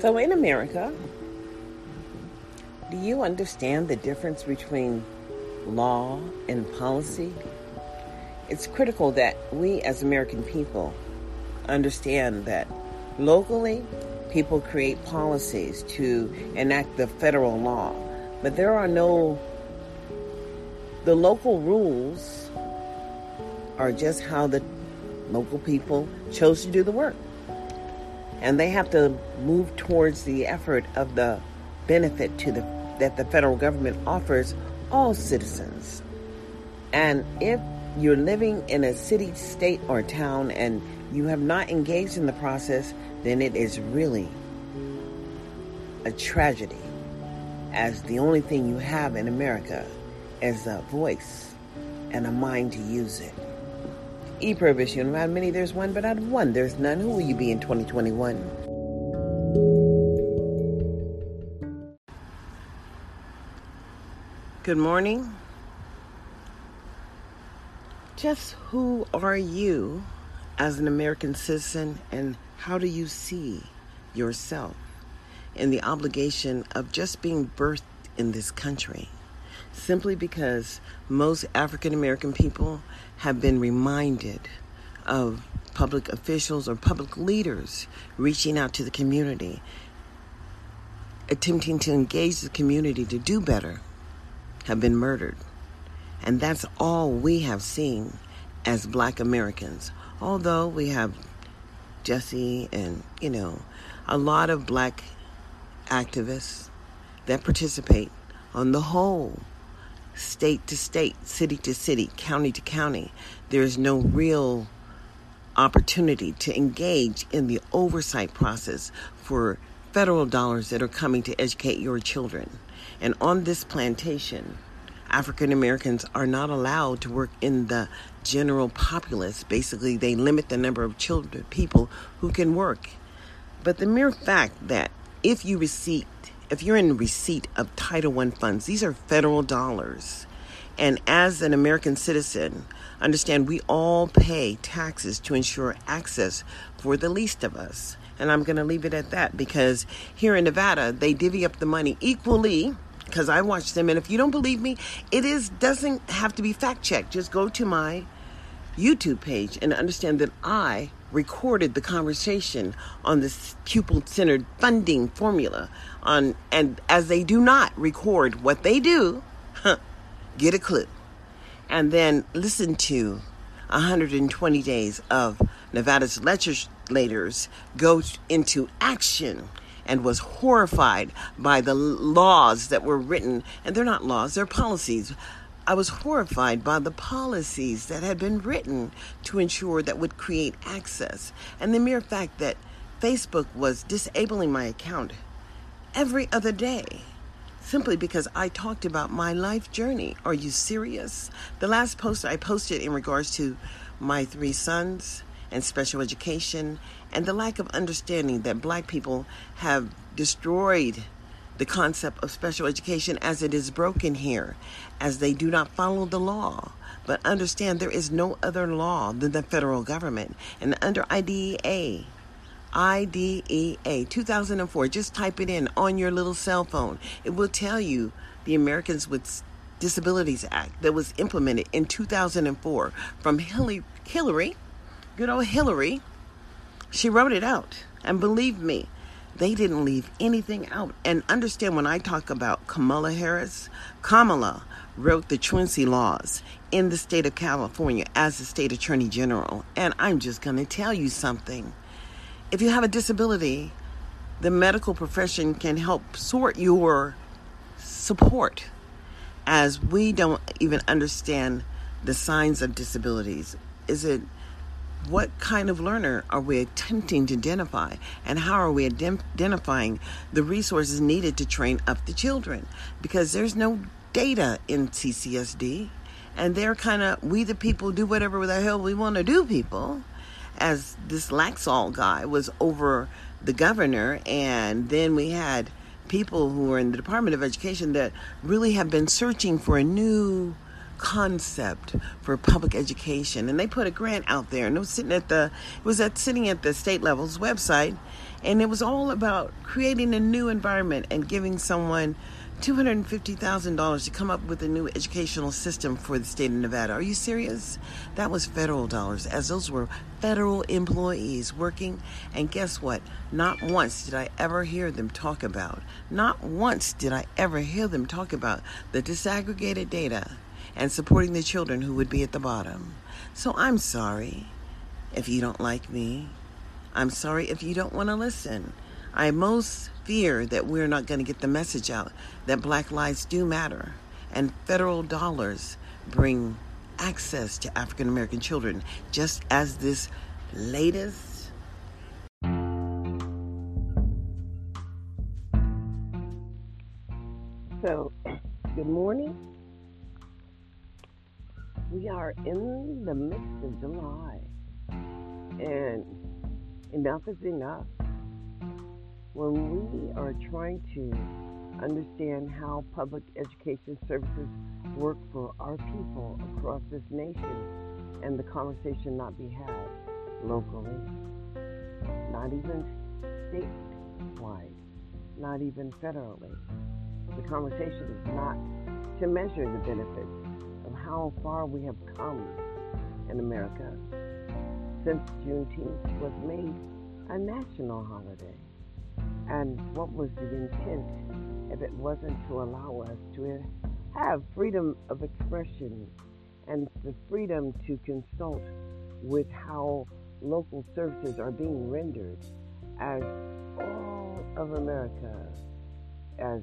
So, in America, do you understand the difference between law and policy? It's critical that we as American people understand that locally, people create policies to enact the federal law, but there are no, the local rules are just how the local people chose to do the work. And they have to move towards the effort of the benefit to the that the federal government offers all citizens. And if you're living in a city, state, or town and you have not engaged in the process, then it is really a tragedy, as the only thing you have in America is a voice and a mind to use it. E prohibition, out of many there's one, but out of one there's none. Who will you be in 2021? Good morning. Just who are you as an American citizen and how do you see yourself in the obligation of just being birthed in this country? Simply because most African American people have been reminded of public officials or public leaders reaching out to the community, attempting to engage the community to do better have been murdered. And that's all we have seen as black Americans. Although we have Jesse and, you know, a lot of black activists that participate on the whole, state to state, city to city, county to county. There's no real opportunity to engage in the oversight process for federal dollars that are coming to educate your children. And on this plantation, African Americans are not allowed to work in the general populace. Basically, they limit the number of children, people who can work. But the mere fact that if you receipt, if you're in receipt of Title I funds, these are federal dollars. And as an American citizen, understand we all pay taxes to ensure access for the least of us. And I'm going to leave it at that because here in Nevada, they divvy up the money equally because I watched them. And if you don't believe me, it is doesn't have to be fact checked. Just go to my YouTube page and understand that I recorded the conversation on this pupil centered funding formula on and as they do not record what they do get a clue and then listen to 120 days of Nevada's legislators go into action and was horrified by the laws that were written. And they're not laws, they're policies. I was horrified by the policies that had been written to ensure that would create access. And the mere fact that Facebook was disabling my account every other day simply because I talked about my life journey. Are you serious? The last post I posted in regards to my three sons and special education and the lack of understanding that black people have destroyed the concept of special education as it is broken here, as they do not follow the law. But understand there is no other law than the federal government. And under IDEA, IDEA 2004, just type it in on your little cell phone. It will tell you the Americans with Disabilities Act that was implemented in 2004 from Hillary, Hillary good old Hillary she wrote it out. And believe me, they didn't leave anything out. And understand when I talk about Kamala Harris, Kamala wrote the truancy laws in the state of California as the state attorney general. And I'm just going to tell you something. If you have a disability, the medical profession can help sort your support as we don't even understand the signs of disabilities. Is it what kind of learner are we attempting to identify and how are we identifying the resources needed to train up the children? Because there's no data in CCSD and they're kind of we the people do whatever the hell we want to do people. As this Laxalt guy was over the governor and then we had people who were in the Department of Education that really have been searching for a new concept for public education and they put a grant out there and it was sitting at the it was at sitting at the state level's website and it was all about creating a new environment and giving someone $250,000 to come up with a new educational system for the state of Nevada. Are you serious? That was federal dollars, as those were federal employees working. And guess what? Not once did I ever hear them talk about, not once did I ever hear them talk about the disaggregated data and supporting the children who would be at the bottom. So I'm sorry if you don't like me. I'm sorry if you don't want to listen. I most fear that we're not going to get the message out that black lives do matter and federal dollars bring access to African American children, just as this latest. We are in the midst of July, and enough is enough when we are trying to understand how public education services work for our people across this nation and the conversation not be had locally, not even statewide, not even federally. The conversation is not to measure the benefits how far we have come in America since Juneteenth was made a national holiday. And what was the intent if it wasn't to allow us to have freedom of expression and the freedom to consult with how local services are being rendered as all of America, as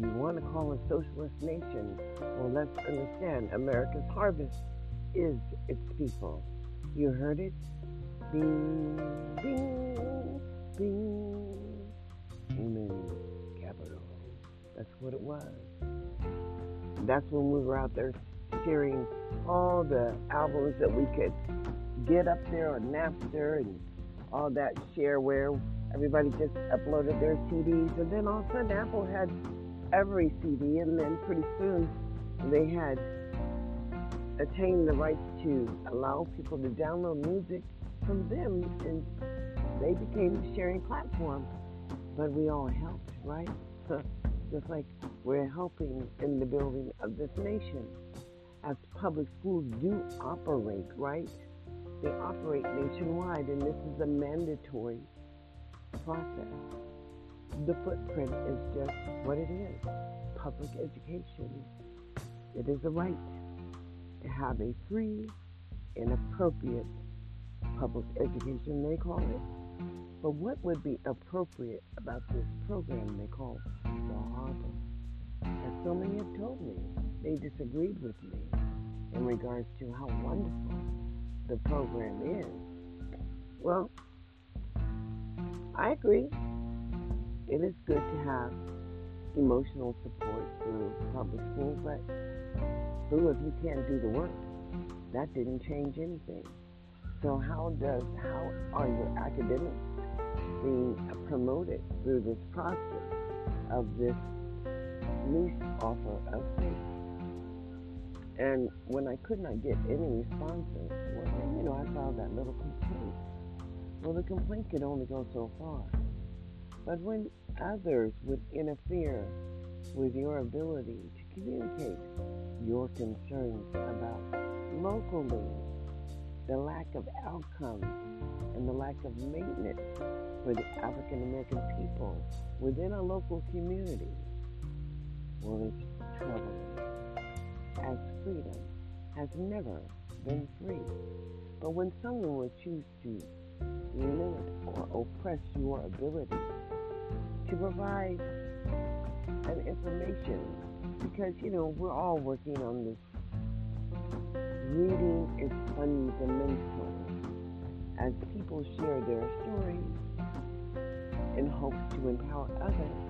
you want to call a socialist nation, well, let's understand America's harvest is its people. You heard it? Bing, bing, bing human capital. That's what it was. That's when we were out there sharing all the albums that we could get up there on Napster and all that shareware. Everybody just uploaded their CDs, and then all of a sudden Apple had every CD, and then pretty soon they had attained the rights to allow people to download music from them, and they became the sharing platform but we all helped, right? So just like we're helping in the building of this nation. As public schools do operate, right? They operate nationwide, and this is a mandatory process. The footprint is just what it is public education. It is a right to have a free and appropriate public education, they call it. But what would be appropriate about this program they call the Harbor? As so many have told me, they disagreed with me in regards to how wonderful the program is. Well, I agree. It is good to have emotional support through public school, but who if you can't do the work? That didn't change anything. So how does how are your academics being promoted through this process of this lease offer of faith. And when I could not get any responses, well, you know, I filed that little complaint. Well, the complaint could only go so far. But when others would interfere with your ability to communicate your concerns about locally the lack of outcomes and the lack of maintenance for the African American people within a local community, well, it's troubling. As freedom has never been free. But when someone would choose to limit or oppress your ability to provide an information, because, you know, we're all working on this Reading is fundamental as people share their stories in hopes to empower others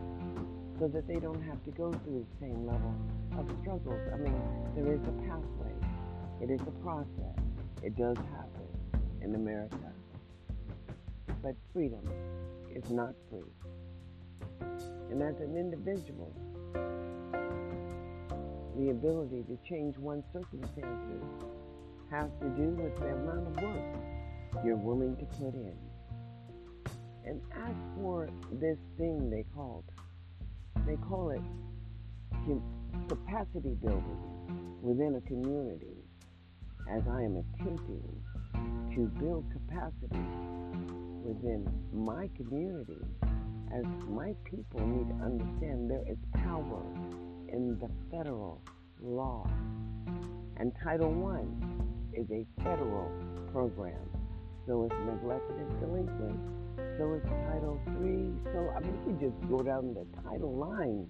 so that they don't have to go through the same level of struggles. I mean, there is a pathway, it is a process. It does happen in America. But freedom is not free. And as an individual, the ability to change one's circumstances has to do with the amount of work you're willing to put in. And as for this thing they called, they call it capacity building within a community as I am attempting to build capacity within my community as my people need to understand there is power in the federal law. And Title I is a federal program. So is neglected and delinquent. So is Title III. So I mean, we just go down the title line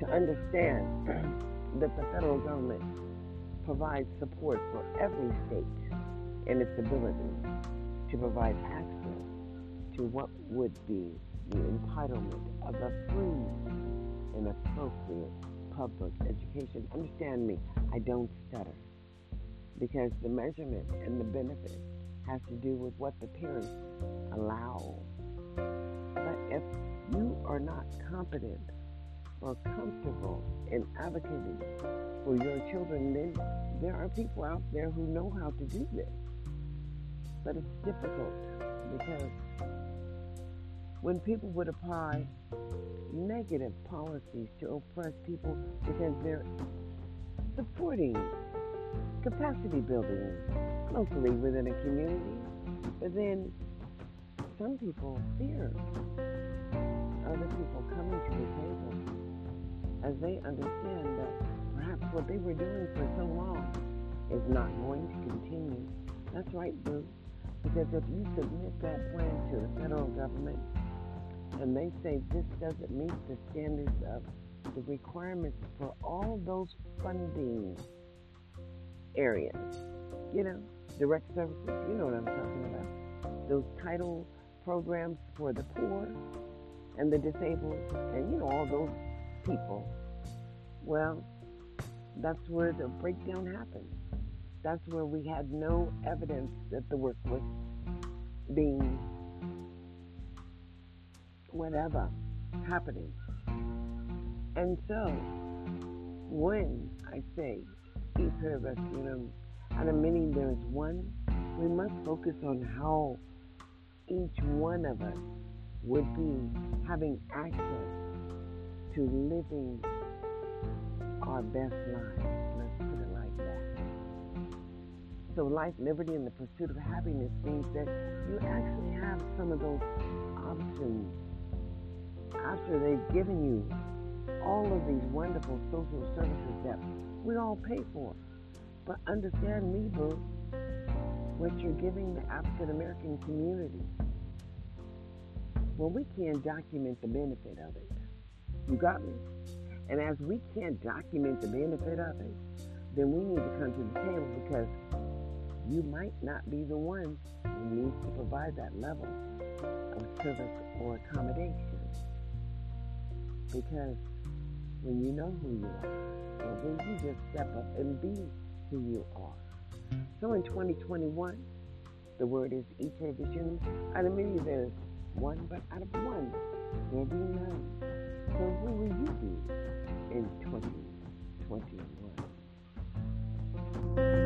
to understand that the federal government provides support for every state in its ability to provide access to what would be the entitlement of a free and appropriate public education. Understand me, I don't stutter because the measurement and the benefit has to do with what the parents allow. But if you are not competent or comfortable in advocating for your children, then there are people out there who know how to do this. But it's difficult because when people would apply negative policies to oppress people because they're supporting capacity building locally within a community, but then some people fear other people coming to the table as they understand that perhaps what they were doing for so long is not going to continue. That's right, Boo. Because if you submit that plan to the federal government and they say this doesn't meet the standards of the requirements for all those funding areas, you know, direct services, you know what I'm talking about. Those title programs for the poor and the disabled and, you know, all those people. Well, that's where the breakdown happened. That's where we had no evidence that the work was being whatever happening. And so, when I say each of us, you know, of many there is one, we must focus on how each one of us would be having access to living our best lives. So life, liberty, and the pursuit of happiness means that you actually have some of those options after they've given you all of these wonderful social services that we all pay for. But understand boo, what you're giving the African American community. Well, we can't document the benefit of it. You got me? And as we can't document the benefit of it, then we need to come to the table because you might not be the one who needs to provide that level of service or accommodation. Because when you know who you are, well, then you just step up and be who you are. So in 2021, the word is each provision. Out of many, there's one, but out of one, there'll be none. So who will you be in 2021?